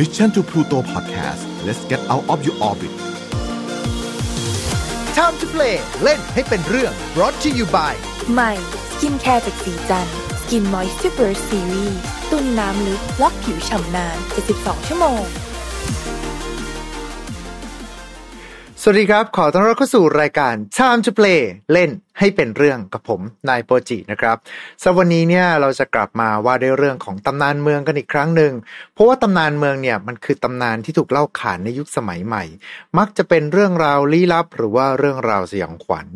Mission to Pluto Podcast let's get out of your orbit Time to play เล่นให้เป็นเรื่อง brought to you by ใหม่สกินแคร์จากสีจัน skin moisture series ตุนน้ำลึกล็อกผิวฉ่ำนาน 72 ชั่วโมง สวัสดีครับ ขอต้อนรับเข้าสู่รายการ Time to Play เล่นให้เป็นเรื่องกับผมนายโปจินะครับสำหรับวันนี้เนี่ยเราจะกลับมาว่าด้วยเรื่องของตำนานเมืองกันอีกครั้งหนึ่งเพราะว่าตำนานเมืองเนี่ยมันคือตำนานที่ถูกเล่าขานในยุคสมัยใหม่ มักจะเป็นเรื่องราวลี้ลับ หรือว่าเรื่องราวสยองขวัญ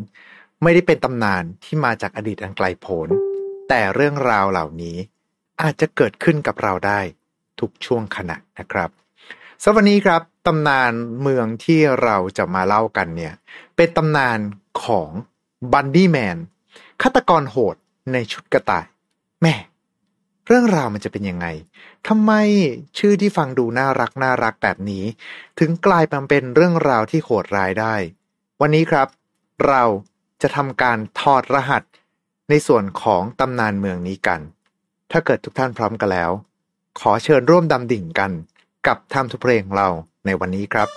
ไม่ได้เป็นตำนานที่มาจากอดีตอันไกลโพ้นแต่เรื่องราวเหล่านี้อาจจะเกิดขึ้นกับเราได้ทุกช่วงขณะนะครับ สำหรับวันนี้ครับตำนานเมืองที่เราจะมาเล่ากันเนี่ย เป็นตำนานของบันดี้แมนฆาตกรโหดในชุดกระต่าย แม่ เรื่องราวมันจะเป็นยังไงทำไมชื่อที่ฟังดูน่ารักน่ารักแบบนี้ ถึงกลายมาเป็นเรื่องราวที่โหดร้ายได้ วันนี้ครับ เราจะทำการถอดรหัสในส่วนของตำนานเมืองนี้กัน ถ้าเกิดทุกท่านพร้อมกันแล้ว ขอเชิญร่วมดำดิ่งกัน กับ Time to Play ของเราในวันนี้ครับ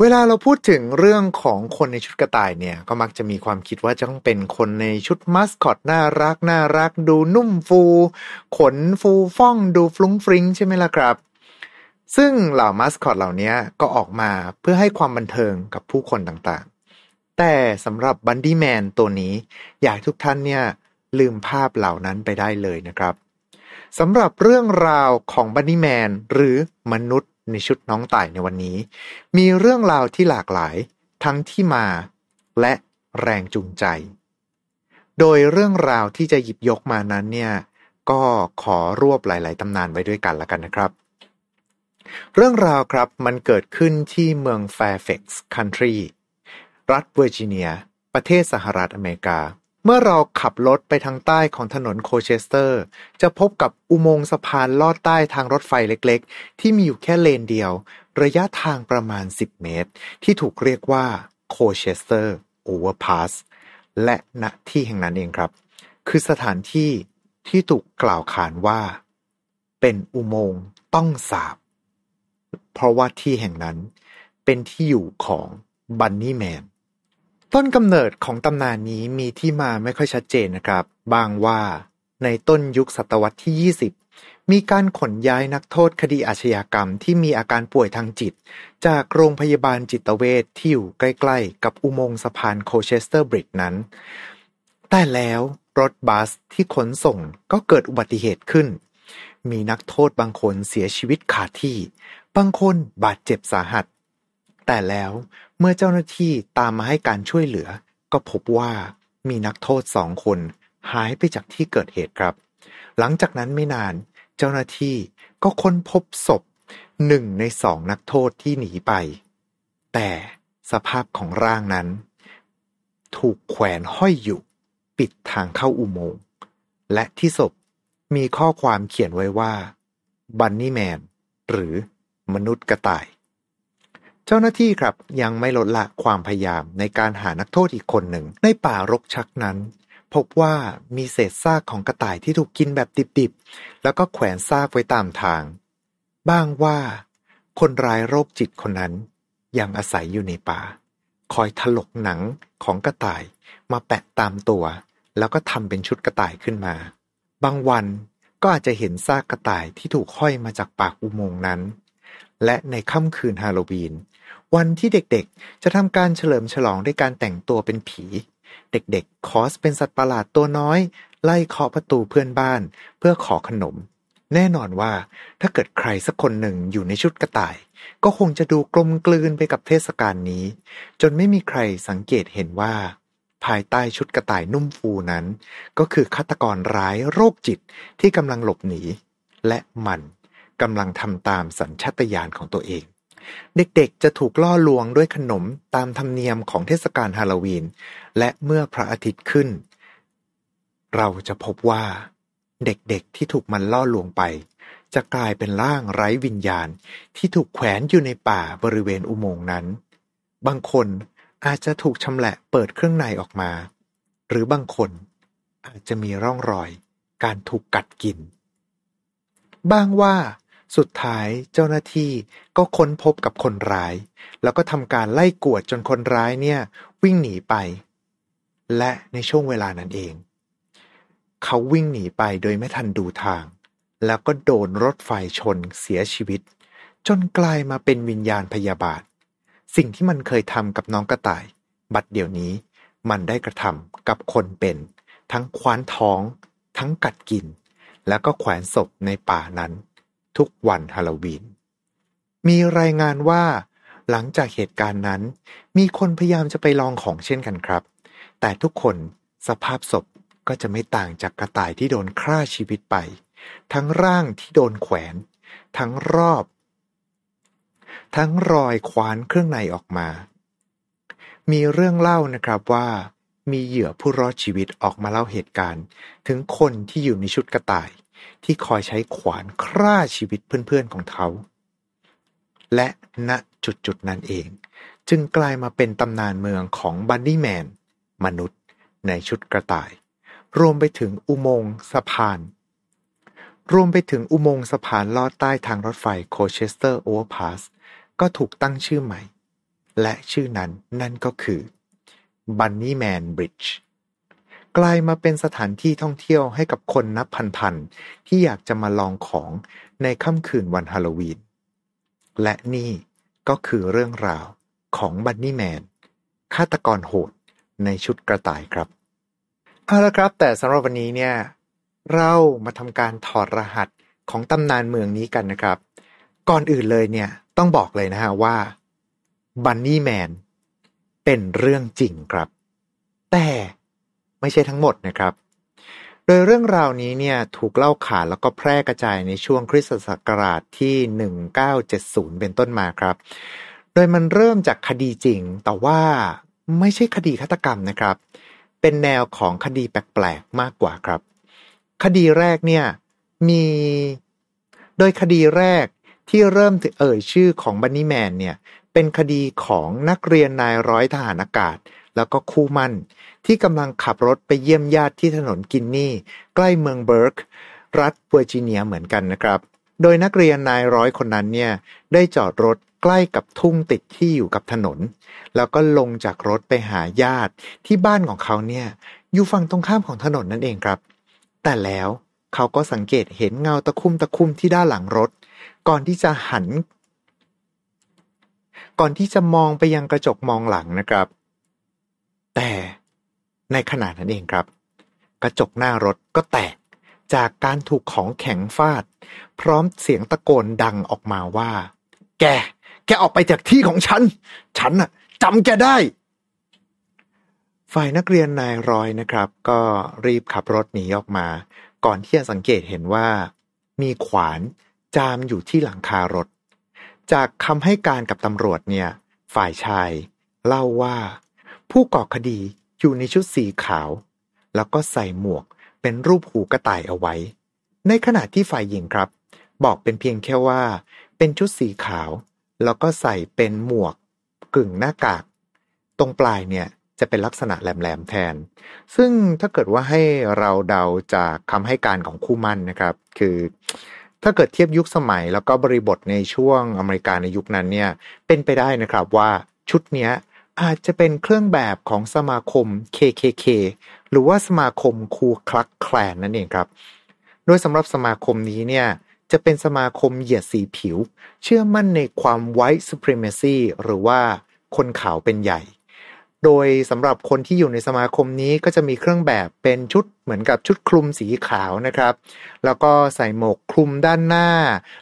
เวลาเราพูดถึงเรื่องของคนในชุดกระต่ายเนี่ย ก็มักจะมีความคิดว่าจะต้องเป็นคนในชุดมัสคอตน่ารักน่ารัก ดูนุ่มฟู ขนฟูฟ่องดูฟลุ้งฟริ้งใช่ไหมล่ะครับซึ่งเหล่ามัสคอตเหล่านี้ก็ออกมาเพื่อให้ความบันเทิงกับผู้คนต่าง แต่สำหรับบันดี้แมนตัวนี้ อยากทุกท่านเนี่ยลืมภาพเหล่านั้นไปได้เลยนะครับสำหรับเรื่องราวของบันดี้แมนหรือมนุษย์ในชุดน้องต่ายในวันนี้ มีเรื่องราวที่หลากหลายทั้งที่มาและแรงจูงใจ โดยเรื่องราวที่จะหยิบยกมานั้นเนี่ยก็ขอรวบหลาย ๆตำนานไว้ด้วยกันละกันนะครับ เรื่องราวครับมันเกิดขึ้นที่เมือง Fairfax Country รัฐเวอร์จิเนีย ประเทศสหรัฐอเมริกา เมื่อเราขับรถไปทางใต้ของถนนโคเชสเตอร์ จะพบกับอุโมงค์สะพานลอดใต้ทางรถไฟเล็กๆ ที่มีอยู่แค่เลนเดียว ระยะทางประมาณ 10 เมตร ที่ถูกเรียกว่า Colchester Overpass และณที่แห่งนั้นเองครับ คือสถานที่ที่ถูกกล่าวขานว่า เป็นอุโมงค์ต้องสาป เพราะว่าที่แห่งนั้นเป็นที่อยู่ของ Bunny Man ต้นกำเนิดของตำนานนี้มีที่มาไม่ค่อยชัดเจนนะครับ บ้างว่าในต้นยุคศตวรรษที่ 20 มีการขนย้ายนักโทษคดีอาชญากรรมที่มีอาการป่วยทางจิต จากโรงพยาบาลจิตเวชที่อยู่ใกล้ๆ กับอุโมงค์สะพาน Colchester Bridge นั้น แต่แล้วรถบัสที่ขนส่งก็เกิดอุบัติเหตุขึ้น มีนักโทษบางคนเสียชีวิตคาที่ บางคนบาดเจ็บสาหัส แต่แล้วเมื่อเจ้าหน้าที่ตามมาให้การช่วยเหลือ ก็พบว่ามีนักโทษสองคนหายไปจากที่เกิดเหตุครับ หลังจากนั้นไม่นานเจ้าหน้าที่ก็ค้นพบศพหนึ่งในสองนักโทษที่หนีไป แต่สภาพของร่างนั้น ถูกแขวนห้อยอยู่ ปิดทางเข้าอุโมงค์และที่ศพมีข้อความเขียนไว้ว่าบันนี่แมนหรือมนุษย์กระต่าย เจ้าหน้าที่ครับยังไม่ลดละความพยายามในการหานักโทษอีกคนหนึ่ง ในป่ารกชักนั้น พบว่ามีเศษซากของกระต่ายที่ถูกกินแบบดิบๆ แล้วก็แขวนซากไว้ตามทาง บ้างว่า คนร้ายโรคจิตคนนั้น ยังอาศัยอยู่ในป่า คอยถลกหนังของกระต่ายมาแปะตามตัว แล้วก็ทำเป็นชุดกระต่ายขึ้นมา บางวันก็อาจจะเห็นซากกระต่ายที่ถูกห้อยมาจากปากอุโมงค์นั้น และในค่ำคืนฮาโลวีน วันที่เด็กๆ จะทำการเฉลิมฉลองด้วยการแต่งตัวเป็นผี เด็กๆ คอสเป็นสัตว์ประหลาดตัวน้อย ไล่เคาะประตูเพื่อนบ้าน เพื่อขอขนม แน่นอนว่าถ้าเกิดใครสักคนหนึ่งอยู่ในชุดกระต่าย ก็คงจะดูกลมกลืนไปกับเทศกาลนี้ จนไม่มีใครสังเกตเห็นว่าภายใต้ชุดกระต่ายนุ่มฟูนั้น ก็คือฆาตกรร้ายโรคจิตที่กำลังหลบหนี และมัน กำลังทำตามสัญชาตญาณของตัวเอง เด็กๆจะถูกล่อลวงด้วยขนมตามธรรมเนียมของเทศกาลฮาโลวีน และเมื่อพระอาทิตย์ขึ้น เราจะพบว่าเด็กๆที่ถูกมันล่อลวงไป จะกลายเป็นร่างไร้วิญญาณที่ถูกแขวนอยู่ในป่าบริเวณอุโมงค์นั้น บางคนอาจจะถูกชำแหละเปิดเครื่องในออกมา หรือบางคนอาจจะมีร่องรอยการถูกกัดกิน บ้างว่า สุดท้ายเจ้าหน้าที่ก็ค้นพบกับคนร้าย แล้วก็ทำการไล่กวดจนคนร้ายเนี่ย วิ่งหนีไป และในช่วงเวลานั้นเอง เขาวิ่งหนีไปโดยไม่ทันดูทาง แล้วก็โดนรถไฟชนเสียชีวิต จนกลายมาเป็นวิญญาณพยาบาท สิ่งที่มันเคยทำกับน้องกระต่าย บัดเดี๋ยวนี้ มันได้กระทำกับคนเป็น ทั้งคว้านท้อง ทั้งกัดกิน แล้วก็แขวนศพในป่านั้น ทุกวันฮาโลวีน มีรายงานว่า หลังจากเหตุการณ์นั้น มีคนพยายามจะไปลองของเช่นกันครับ แต่ทุกคนสภาพศพก็จะไม่ต่างจากกระต่ายที่โดนฆ่าชีวิตไป ทั้งร่างที่โดนแขวน ทั้งรอบ ทั้งรอยคว้านเครื่องในออกมา มีเรื่องเล่านะครับว่ามีเหยื่อผู้รอดชีวิตออกมาเล่าเหตุการณ์ ถึงคนที่อยู่ในชุดกระต่าย ที่คอยใช้ขวานฆ่าชีวิตเพื่อนๆของเขา และณจุดจุดนั้นเอง จึงกลายมาเป็นตำนานเมืองของบันดี้แมน มนุษย์ในชุดกระต่าย รวมไปถึงอุโมงค์สะพาน รวมไปถึงอุโมงค์สะพานลอดใต้ทางรถไฟโคเชสเตอร์โอเวอร์พาสก็ถูกตั้งชื่อใหม่ และชื่อนั้นนั่นก็คือบันนี่แมนบริดจ์ กลายมาเป็นสถานที่ท่องเที่ยวให้กับคนนับพันๆที่อยากจะมาลองของในค่ำคืนวันฮาโลวีน และนี่ก็คือเรื่องราวของบันนี่แมนฆาตกรโหดในชุดกระต่ายครับ เอาละครับ แต่สำหรับวันนี้เนี่ย เรามาทำการถอดรหัสของตำนานเมืองนี้กันนะครับ ก่อนอื่นเลยเนี่ยต้องบอกเลยนะฮะว่าบันนี่แมนเป็นเรื่องจริงครับ แต่ ไม่ใช่ทั้งหมดนะครับ โดยเรื่องราวนี้เนี่ยถูกเล่าขานแล้วก็แพร่กระจายในช่วงคริสตศักราชที่ 1970 เป็นต้นมาครับ โดยมันเริ่มจากคดีจริง แต่ว่าไม่ใช่คดีฆาตกรรมนะครับ เป็นแนวของคดีแปลกๆมากกว่าครับ คดีแรกเนี่ยมีโดยคดีแรกที่เริ่มเอ่ยชื่อของบันนี่แมนเนี่ยเป็นคดีของนักเรียนนายร้อยทหารอากาศ แล้วก็คู่มั่น ที่กำลังขับรถไปเยี่ยมญาติที่ถนนกินนี่ ใกล้เมืองเบิร์ก รัฐเวอร์จิเนียเหมือนกันนะครับ โดยนักเรียนนายร้อยคนนั้นเนี่ย ได้จอดรถใกล้กับทุ่งติดที่อยู่กับถนน แล้วก็ลงจากรถไปหาญาติที่บ้านของเขาเนี่ยอยู่ฝั่งตรงข้ามของถนนนั่นเองครับ แต่แล้วเขาก็สังเกตเห็นเงาตะคุ่มตะคุ่มที่ด้านหลังรถ ก่อนที่จะหัน ก่อนที่จะมองไปยังกระจกมองหลังนะครับ แต่ในขณะนั้นเองครับ กระจกหน้ารถก็แตกจากการถูกของแข็งฟาด พร้อมเสียงตะโกนดังออกมาว่า แก แกออกไปจากที่ของฉัน ฉันน่ะจำแกได้ ฝ่ายนักเรียนนายรอยนะครับ ก็รีบขับรถหนีออกมา ก่อนที่จะสังเกตเห็นว่า มีขวานจามอยู่ที่หลังคารถ จากคำให้การกับตำรวจเนี่ย ฝ่ายชายเล่าว่า ผู้ก่อคดีอยู่ในชุดสีขาว แล้วก็ใส่หมวกเป็นรูปหูกระต่ายเอาไว้ ในขณะที่ฝ่ายหญิงครับ บอกเป็นเพียงแค่ว่า เป็นชุดสีขาว แล้วก็ใส่เป็นหมวก กึ่งหน้ากาก ตรงปลายเนี่ยจะเป็นลักษณะแหลมๆแทน ซึ่งถ้าเกิดว่าให้เราเดาจากคำให้การของคู่มั่นนะครับ คือถ้าเกิดเทียบยุคสมัยแล้วก็บริบทในช่วงอเมริกาในยุคนั้นเนี่ยเป็นไปได้นะครับว่าชุดเนี้ย อาจจะเป็นเครื่องแบบของสมาคม KKK หรือว่าสมาคมคูคลักแคลนนั่นเองครับ โดยสำหรับสมาคมนี้เนี่ยจะเป็นสมาคมเหยียดสีผิว เชื่อมั่นในความ white supremacy หรือว่าคนขาวเป็นใหญ่ โดยสำหรับคนที่อยู่ในสมาคมนี้ก็จะมีเครื่องแบบเป็นชุดเหมือนกับชุดคลุมสีขาวนะครับ แล้วก็ใส่หมวกคลุมด้านหน้า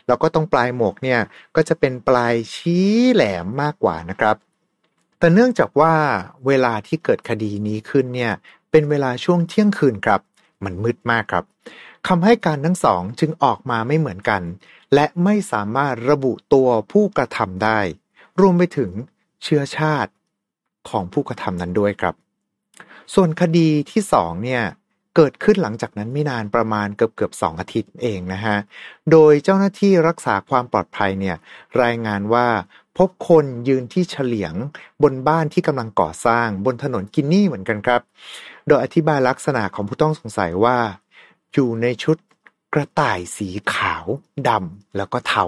แล้วก็ตรงปลายหมวกเนี่ยก็จะเป็นปลายชี้แหลมมากกว่านะครับ แต่เนื่องจากว่าเวลาที่เกิดคดีนี้ขึ้นเนี่ยเป็นเวลาช่วงเที่ยงคืนครับ มันมืดมากครับคำให้การทั้งสองจึงออกมาไม่เหมือนกัน และไม่สามารถระบุตัวผู้กระทำได้ รวมไปถึงเชื้อชาติของผู้กระทำนั้นด้วยครับ ส่วนคดีที่สองเนี่ยเกิดขึ้นหลังจากนั้นไม่นานประมาณเกือบเกือบสองอาทิตย์เองนะฮะ โดยเจ้าหน้าที่รักษาความปลอดภัยเนี่ยรายงานว่า พบคนยืนที่เฉลียง บนบ้านที่กำลังก่อสร้าง บนถนนกินนี่เหมือนกันครับ โดยอธิบายลักษณะของผู้ต้องสงสัยว่า อยู่ในชุดกระต่ายสีขาวดำแล้วก็เทา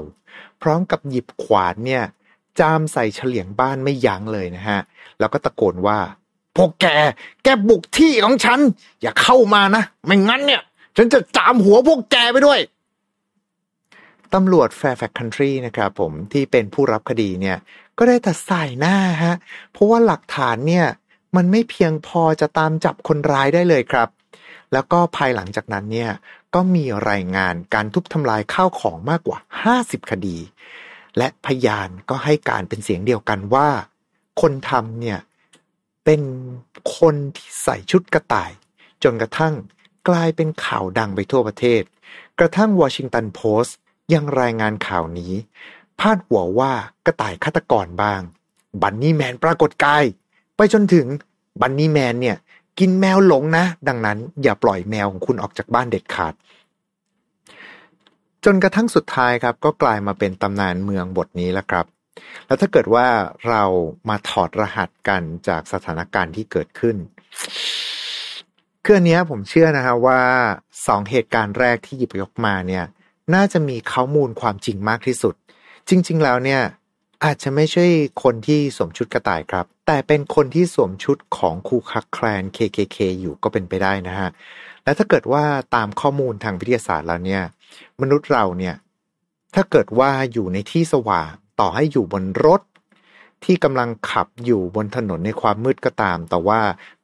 พร้อมกับหยิบขวานเนี่ยจามใส่เฉลียงบ้านไม่ยั้งเลยนะฮะ แล้วก็ตะโกนว่า พวกแก แกบุกที่ของฉัน อย่าเข้ามานะ ไม่งั้นเนี่ย ฉันจะจามหัวพวกแกไปด้วย ตำรวจ Fairfax Country นะครับผมที่เป็นผู้รับคดีเนี่ยก็ได้แต่ใส่หน้าฮะ เพราะว่าหลักฐานเนี่ยมันไม่เพียงพอจะตามจับคนร้ายได้เลยครับ แล้วก็ภายหลังจากนั้นเนี่ยก็มีรายงานการทุบทำลายข้าวของมากกว่า 50 คดี และพยานก็ให้การเป็นเสียงเดียวกันว่า คนทำเนี่ยเป็นคนที่ใส่ชุดกระต่าย จนกระทั่งกลายเป็นข่าวดังไปทั่วประเทศ กระทั่งวอชิงตันโพสต์ ยังรายงานข่าวนี้ พาดหัวว่ากระต่ายฆาตกรบ้าง บันนี่แมนปรากฏกาย ไปจนถึงบันนี่แมนเนี่ย กินแมวหลงนะ ดังนั้นอย่าปล่อยแมวของคุณออกจากบ้านเด็ดขาด จนกระทั่งสุดท้ายครับ ก็กลายมาเป็นตำนานเมืองบทนี้แล้วครับ แล้วถ้าเกิดว่าเรามาถอดรหัสกันจากสถานการณ์ที่เกิดขึ้นคืออันนี้ผมเชื่อนะฮะว่าสองเหตุการณ์แรกที่หยิบยกมาเนี่ย น่าจะมีข้อมูลความจริงมากที่สุด จริง ๆ แล้วเนี่ยอาจจะไม่ใช่คนที่สวมชุดกระต่ายครับ แต่เป็นคนที่สวมชุดของคูคักแคลน KKK อยู่ก็เป็นไปได้นะฮะ และถ้าเกิดว่าตามข้อมูลทางวิทยาศาสตร์แล้วเนี่ย มนุษย์เราเนี่ย ถ้าเกิดว่าอยู่ในที่สว่างต่อให้อยู่บนรถ ที่กำลังขับอยู่บนถนนในความมืดก็ตาม แต่ว่า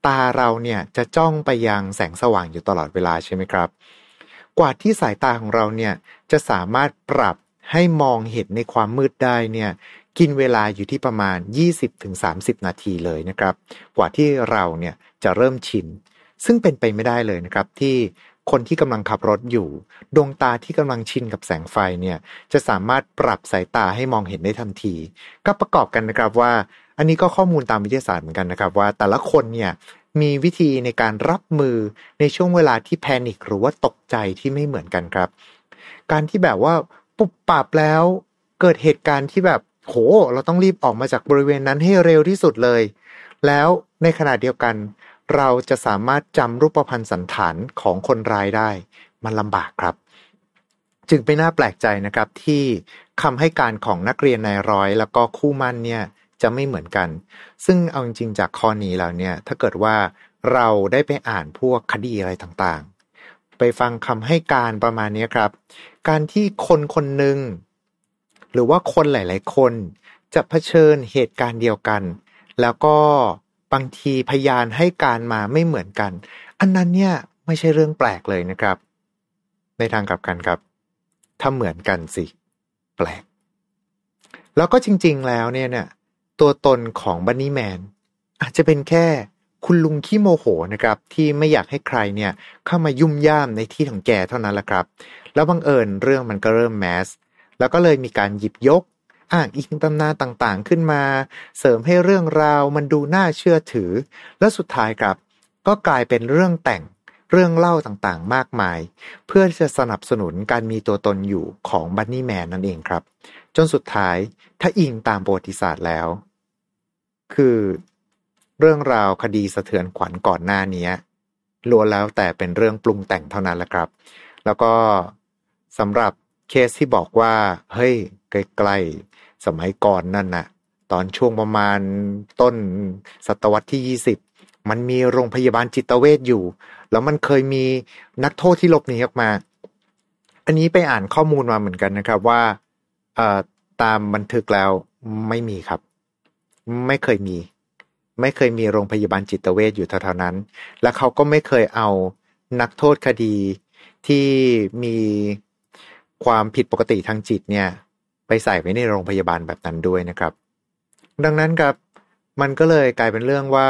ตาเราเนี่ยจะจ้องไปยังแสงสว่างอยู่ตลอดเวลาใช่ไหมครับ กว่าที่สายตาของเราเนี่ยจะสามารถปรับให้มองเห็นในความมืดได้เนี่ยกินเวลาอยู่ที่ประมาณ 20-30 นาทีเลยนะครับ กว่าที่เราเนี่ยจะเริ่มชิน ซึ่งเป็นไปไม่ได้เลยนะครับที่คนที่กำลังขับรถอยู่ ดวงตาที่กำลังชินกับแสงไฟเนี่ยจะสามารถปรับสายตาให้มองเห็นได้ทันที ก็ประกอบกันนะครับว่า อันนี้ก็ข้อมูลตามวิทยาศาสตร์เหมือนกันนะครับว่า แต่ละคนเนี่ย มีวิธีในการรับมือในช่วงเวลาที่แพนิคหรือว่าตกใจที่ไม่เหมือนกันครับ การที่แบบว่าปุบปับแล้วเกิดเหตุการณ์ที่แบบโห เราต้องรีบออกมาจากบริเวณนั้นให้เร็วที่สุดเลย แล้วในขณะเดียวกัน เราจะสามารถจำรูปพรรณสันฐานของคนร้ายได้ มันลำบากครับ จึงไม่น่าแปลกใจนะครับที่คำให้การของนักเรียนนายร้อย แล้วก็คู่มั่นเนี่ย จะไม่เหมือนกัน ซึ่งเอาจริงๆ จากข้อนี้แล้วเนี่ย ถ้าเกิดว่าเราได้ไปอ่านพวกคดีอะไรต่างๆ ไปฟังคำให้การประมาณนี้ครับ การที่คนคนหนึ่งหรือว่าคนหลาย ๆ คนจะเผชิญเหตุการณ์เดียวกัน แล้วก็บางทีพยานให้การมาไม่เหมือนกัน อันนั้นเนี่ยไม่ใช่เรื่องแปลกเลยนะครับ ในทางกลับกันครับ ถ้าเหมือนกันสิ แปลก แล้วก็จริง ๆ แล้วเนี่ยเนี่ย ตัวตนของบันนี่แมนอาจจะเป็นแค่คุณลุงขี้โมโหนะครับ ที่ไม่อยากให้ใครเนี่ยเข้ามายุ่มย่ามในที่ของแกเท่านั้นแหละครับ แล้วบังเอิญเรื่องมันก็เริ่มแมสแล้วก็เลยมีการหยิบยกอ้างอิงตำนานต่างๆขึ้นมา เสริมให้เรื่องราวมันดูน่าเชื่อถือ และสุดท้ายครับ ก็กลายเป็นเรื่องแต่งเรื่องเล่าต่างๆ มากมาย เพื่อจะสนับสนุนการมีตัวตนอยู่ของบันนี่แมนนั่นเองครับ จนสุดท้ายถ้าอิงตามประวัติศาสตร์แล้ว คือเรื่องราวคดีสะเทือนขวัญก่อนหน้านี้ล้วนแล้วแต่เป็นเรื่องปรุงแต่งเท่านั้นแหละครับ แล้วก็สำหรับเคสที่บอกว่า เฮ้ยใกล้ๆสมัยก่อนนั่นนะตอนช่วงประมาณต้นศตวรรษที่ 20 มันมีโรงพยาบาลจิตเวชอยู่ แล้วมันเคยมีนักโทษที่หลบหนีออกมา อันนี้ไปอ่านข้อมูลมาเหมือนกันนะครับว่าตามบันทึกแล้วไม่มีครับ ไม่เคยมี ไม่เคยมีโรงพยาบาลจิตเวชอยู่แถวๆนั้น และเขาก็ไม่เคยเอานักโทษคดีที่มีความผิดปกติทางจิตเนี่ย ไปใส่ไว้ในโรงพยาบาลแบบนั้นด้วยนะครับ ดังนั้นครับมันก็เลยกลายเป็นเรื่องว่า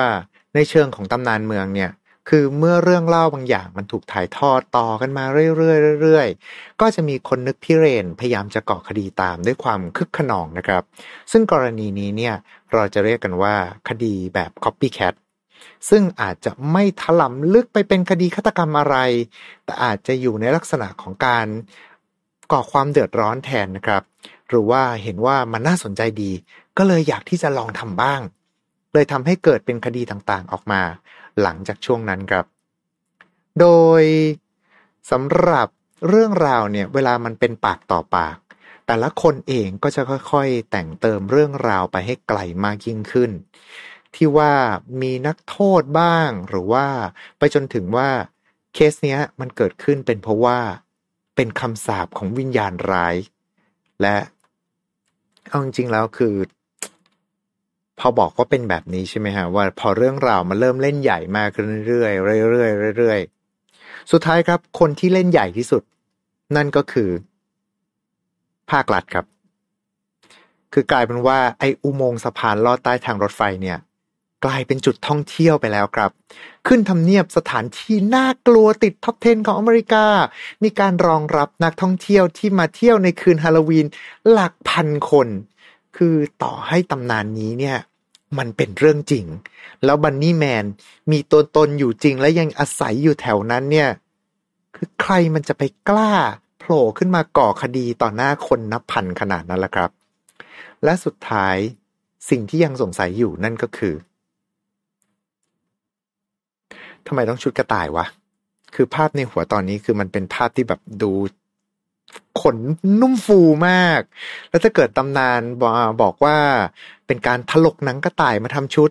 ในเชิงของตำนานเมืองเนี่ย คือเมื่อเรื่องเล่าบางอย่างมันถูกถ่ายทอดต่อกันมาเรื่อยๆเรื่อยๆก็จะมีคนนึกพิเรนพยายามจะกาะคดีตามด้วยความคึกขนองนะครับ ซึ่งกรณีนี้เนี่ยเราจะเรียกกันว่าคดีแบบ copycat ซึ่งอาจจะไม่ถลำลึกไปเป็นคดีฆาตกรรมอะไร แต่อาจจะอยู่ในลักษณะของการก่อความเดือดร้อนแทนนะครับ หรือว่าเห็นว่ามันน่าสนใจดี ก็เลยอยากที่จะลองทำบ้าง เลยทำให้เกิดเป็นคดีต่างๆออกมา หลังจากช่วงนั้นครับ โดยสำหรับเรื่องราวเนี่ยเวลามันเป็นปากต่อปาก แต่ละคนเองก็จะค่อยๆ แต่งเติมเรื่องราวไปให้ไกลมากยิ่งขึ้น ที่ว่ามีนักโทษบ้างหรือว่าไปจนถึงว่าเคสเนี้ยมันเกิดขึ้นเป็นเพราะว่าเป็นคำสาปของวิญญาณร้าย และเอาจริงๆแล้วคือ พอบอกว่าเป็นแบบนี้ใช่ไหมฮะว่าพอเรื่องราวมันเริ่มเล่นใหญ่มากเรื่อยๆเรื่อยๆเรื่อยๆสุดท้ายครับคนที่เล่นใหญ่ที่สุด นั่นก็คือ ภาครัฐครับ คือกลายเป็นว่าไอ้อุโมงค์สะพานลอดใต้ทางรถไฟเนี่ย กลายเป็นจุดท่องเที่ยวไปแล้วครับ ขึ้นทำเนียบสถานที่น่ากลัวติดท็อป 10 ของอเมริกา มีการรองรับนักท่องเที่ยวที่มาเที่ยวในคืนฮาโลวีนหลักพันคนคือต่อให้ตำนานนี้เนี่ย มันเป็นเรื่องจริง แล้วบันนี่แมนมีตัวตนอยู่จริงและยังอาศัยอยู่แถวนั้นเนี่ย คือใครมันจะไปกล้าโผล่ขึ้นมาก่อคดีต่อหน้าคนนับพันขนาดนั้นล่ะครับ และสุดท้ายสิ่งที่ยังสงสัยอยู่นั่นก็คือทำไมต้องชุดกระต่ายวะ คือภาพในหัวตอนนี้คือมันเป็นภาพที่แบบดู ขนนุ่มฟูมาก แล้วถ้าเกิดตำนานบอกบอกว่าเป็นการถลกหนังกระต่ายมาทำชุด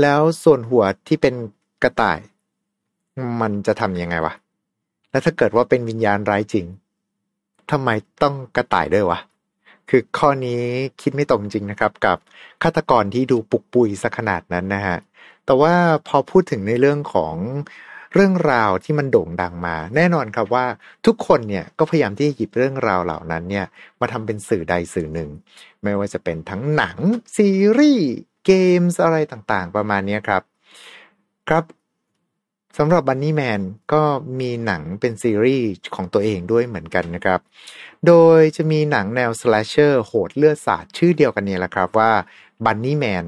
แล้วส่วนหัวที่เป็นกระต่าย มันจะทำยังไงวะ แล้วถ้าเกิดว่าเป็นวิญญาณร้ายจริงทำไมต้องกระต่ายด้วยวะ คือข้อนี้คิดไม่ตรงจริงนะครับ กับฆาตกรที่ดูปุกปุยสักขนาดนั้นนะฮะ แต่ว่าพอพูดถึงในเรื่องของ เรื่องราวที่มันโด่งดังมา แน่นอนครับว่าทุกคนเนี่ยก็พยายามที่จะหยิบเรื่องราวเหล่านั้นเนี่ยมาทำเป็นสื่อใดสื่อหนึ่ง ไม่ว่าจะเป็นทั้งหนัง ซีรีส์ เกมส์อะไรต่างๆ ประมาณนี้ครับ ครับสำหรับบันนี่แมนก็มีหนังเป็นซีรีส์ของตัวเองด้วยเหมือนกันนะครับ โดยจะมีหนังแนวส l a ชเชอร์โหดเลือดสาดชื่อเดียวกันนี่แหละครับว่าบันนี่แมน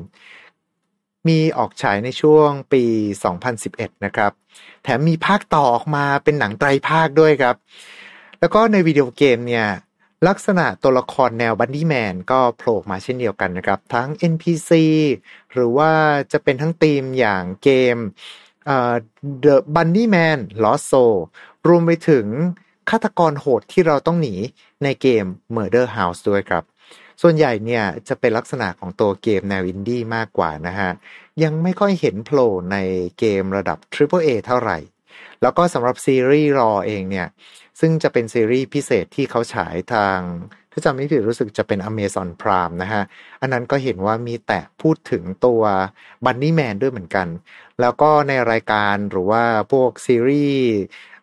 มีออกฉายในช่วงปี 2011 นะครับ แถมมีภาคต่อออกมาเป็นหนังไตรภาคด้วยครับ แล้วก็ในวิดีโอเกมเนี่ย ลักษณะตัวละครแนวบันดี้แมนก็โผล่มาเช่นเดียวกันนะครับ ทั้ง NPC หรือว่าจะเป็นทั้งธีมอย่างเกม The Bunny Man Lost Soul รวมไปถึงฆาตกรโหดที่เราต้องหนีในเกม Murder House ด้วยครับ ส่วนใหญ่เนี่ยจะเป็นลักษณะของตัวเกมแนวอินดี้มากกว่านะฮะ ยังไม่ค่อยเห็นโผล่ในเกมระดับ Triple A เท่าไหร่ แล้วก็สำหรับซีรีส์ Lore เองเนี่ย ซึ่งจะเป็นซีรีส์พิเศษที่เขาฉายทาง ถ้าจำไม่ผิดรู้สึกจะเป็น Amazon Prime นะฮะ อันนั้นก็เห็นว่ามีแต่พูดถึงตัว Bunny Man ด้วยเหมือนกัน แล้วก็ในรายการหรือว่าพวกซีรีส์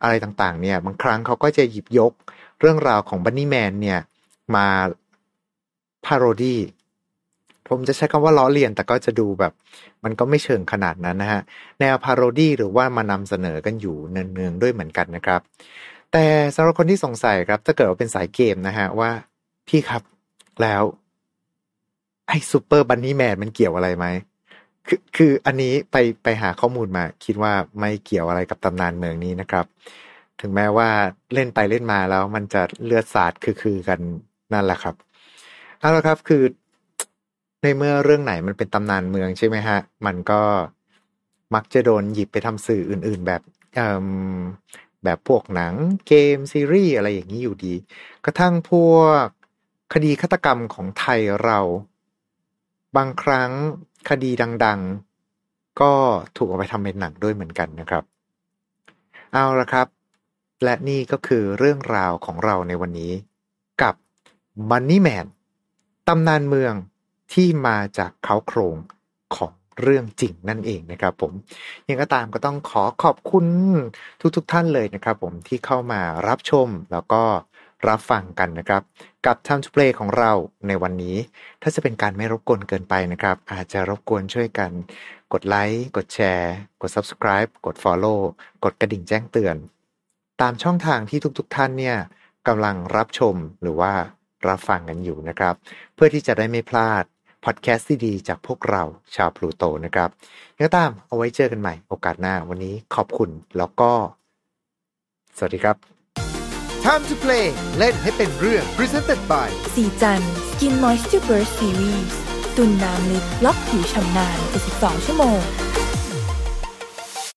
อะไรต่างๆเนี่ยบางครั้งเขาก็จะหยิบยกเรื่องราวของบันนี่แมนเนี่ยมา พาโรดี้ผมจะใช้คำว่าล้อเลียน แต่ก็จะดูแบบ มันก็ไม่เชิงขนาดนั้นนะฮะ แนวพาโรดี้หรือว่ามานำเสนอกันอยู่เนืองๆด้วยเหมือนกันนะครับ แต่สำหรับคนที่สงสัยครับ ถ้าเกิดว่าเป็นสายเกมนะฮะ ว่าพี่ครับแล้ว ไอ้ซูเปอร์บันนี่แมนมันเกี่ยวอะไรไหมคือคืออันนี้ไปไปหาข้อมูลมา คิดว่าไม่เกี่ยวอะไรกับตำนานเมืองนี้นะครับ ถึงแม้ว่าเล่นไปเล่นมาแล้วมันจะเลือดสาดคือคือกันนั่นแหละครับ เอาละครับคือ ในเมื่อเรื่องไหนมันเป็นตำนานเมืองใช่ไหมฮะ มันก็มักจะโดนหยิบไปทำสื่ออื่น ๆ แบบแบบพวกหนังเกมซีรีส์อะไรอย่างนี้อยู่ดี กระทั่งพวกคดีฆาตกรรมของไทยเรา บางครั้งคดีดัง ๆ ก็ถูกเอาไปทำเป็นหนังด้วยเหมือนกันนะครับ เอาละครับ และนี่ก็คือเรื่องราวของเราในวันนี้กับ Money Man ตำนานเมืองที่มาจากเขาโครงของเรื่องจริงนั่นเองนะครับผมยังก็ตามก็ต้องขอขอบคุณทุกๆทท่านเลยนะครับผมที่เข้ามารับชมแล้วก็รับฟังกันนะครับ กับ Time to Play ของเราในวันนี้ ถ้าจะเป็นการไม่รบกวนเกินไปนะครับ อาจจะรบกวนช่วยกัน กดไลค์กดแชร์ กด Subscribe กด Follow กดกระดิ่งแจ้งเตือน ตามช่องทางที่ทุกๆทท่านเนี่ยกำลังรับชมหรือว่า รับฟังกันอยู่นะครับ เพื่อที่จะได้ไม่พลาดพอดแคสต์ดีๆจากพวกเราชาวพลูโตนะครับก็ตามเอาไว้เจอกันใหม่โอกาสหน้าวันนี้ขอบคุณแล้วก็ สวัสดีครับ Time to play เล่นให้เป็นเรื่อง Presented by สีจัน Skin Moisture Burst Series ตุนน้ำลึกล็อกผิวชำนาน72ชั่วโมง